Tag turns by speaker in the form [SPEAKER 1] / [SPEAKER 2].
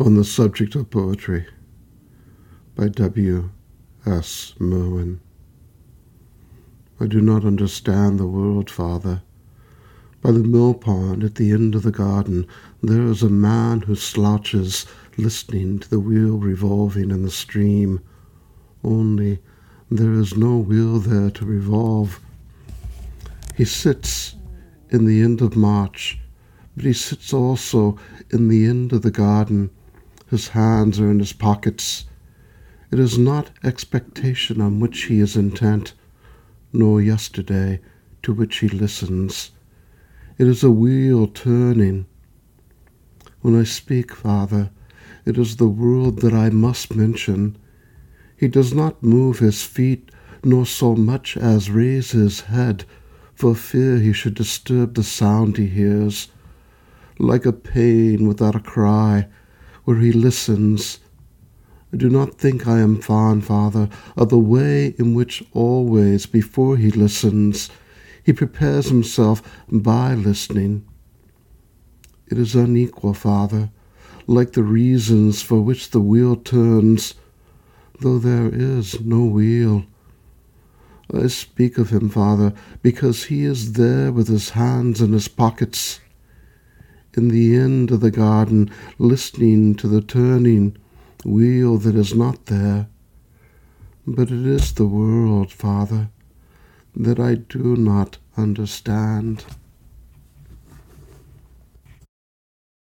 [SPEAKER 1] on the subject of poetry by W. S. Merwin. I do not understand the world, Father. By the mill pond at the end of the garden, there is a man who slouches, listening to the wheel revolving in the stream. Only there is no wheel there to revolve. He sits in the end of March, but he sits also in the end of the garden his hands are in his pockets. It is not expectation on which he is intent, nor yesterday to which he listens. It is a wheel turning. When I speak, Father, it is the world that I must mention. He does not move his feet, nor so much as raise his head, for fear he should disturb the sound he hears. Like a pain without a cry, where he listens. I do not think I am fond, Father, of the way in which always, before he listens, he prepares himself by listening. It is unequal, Father, like the reasons for which the wheel turns, though there is no wheel. I speak of him, Father, because he is there with his hands in his pockets in the end of the garden, listening to the turning wheel that is not there. But it is the world, Father, that I do not understand.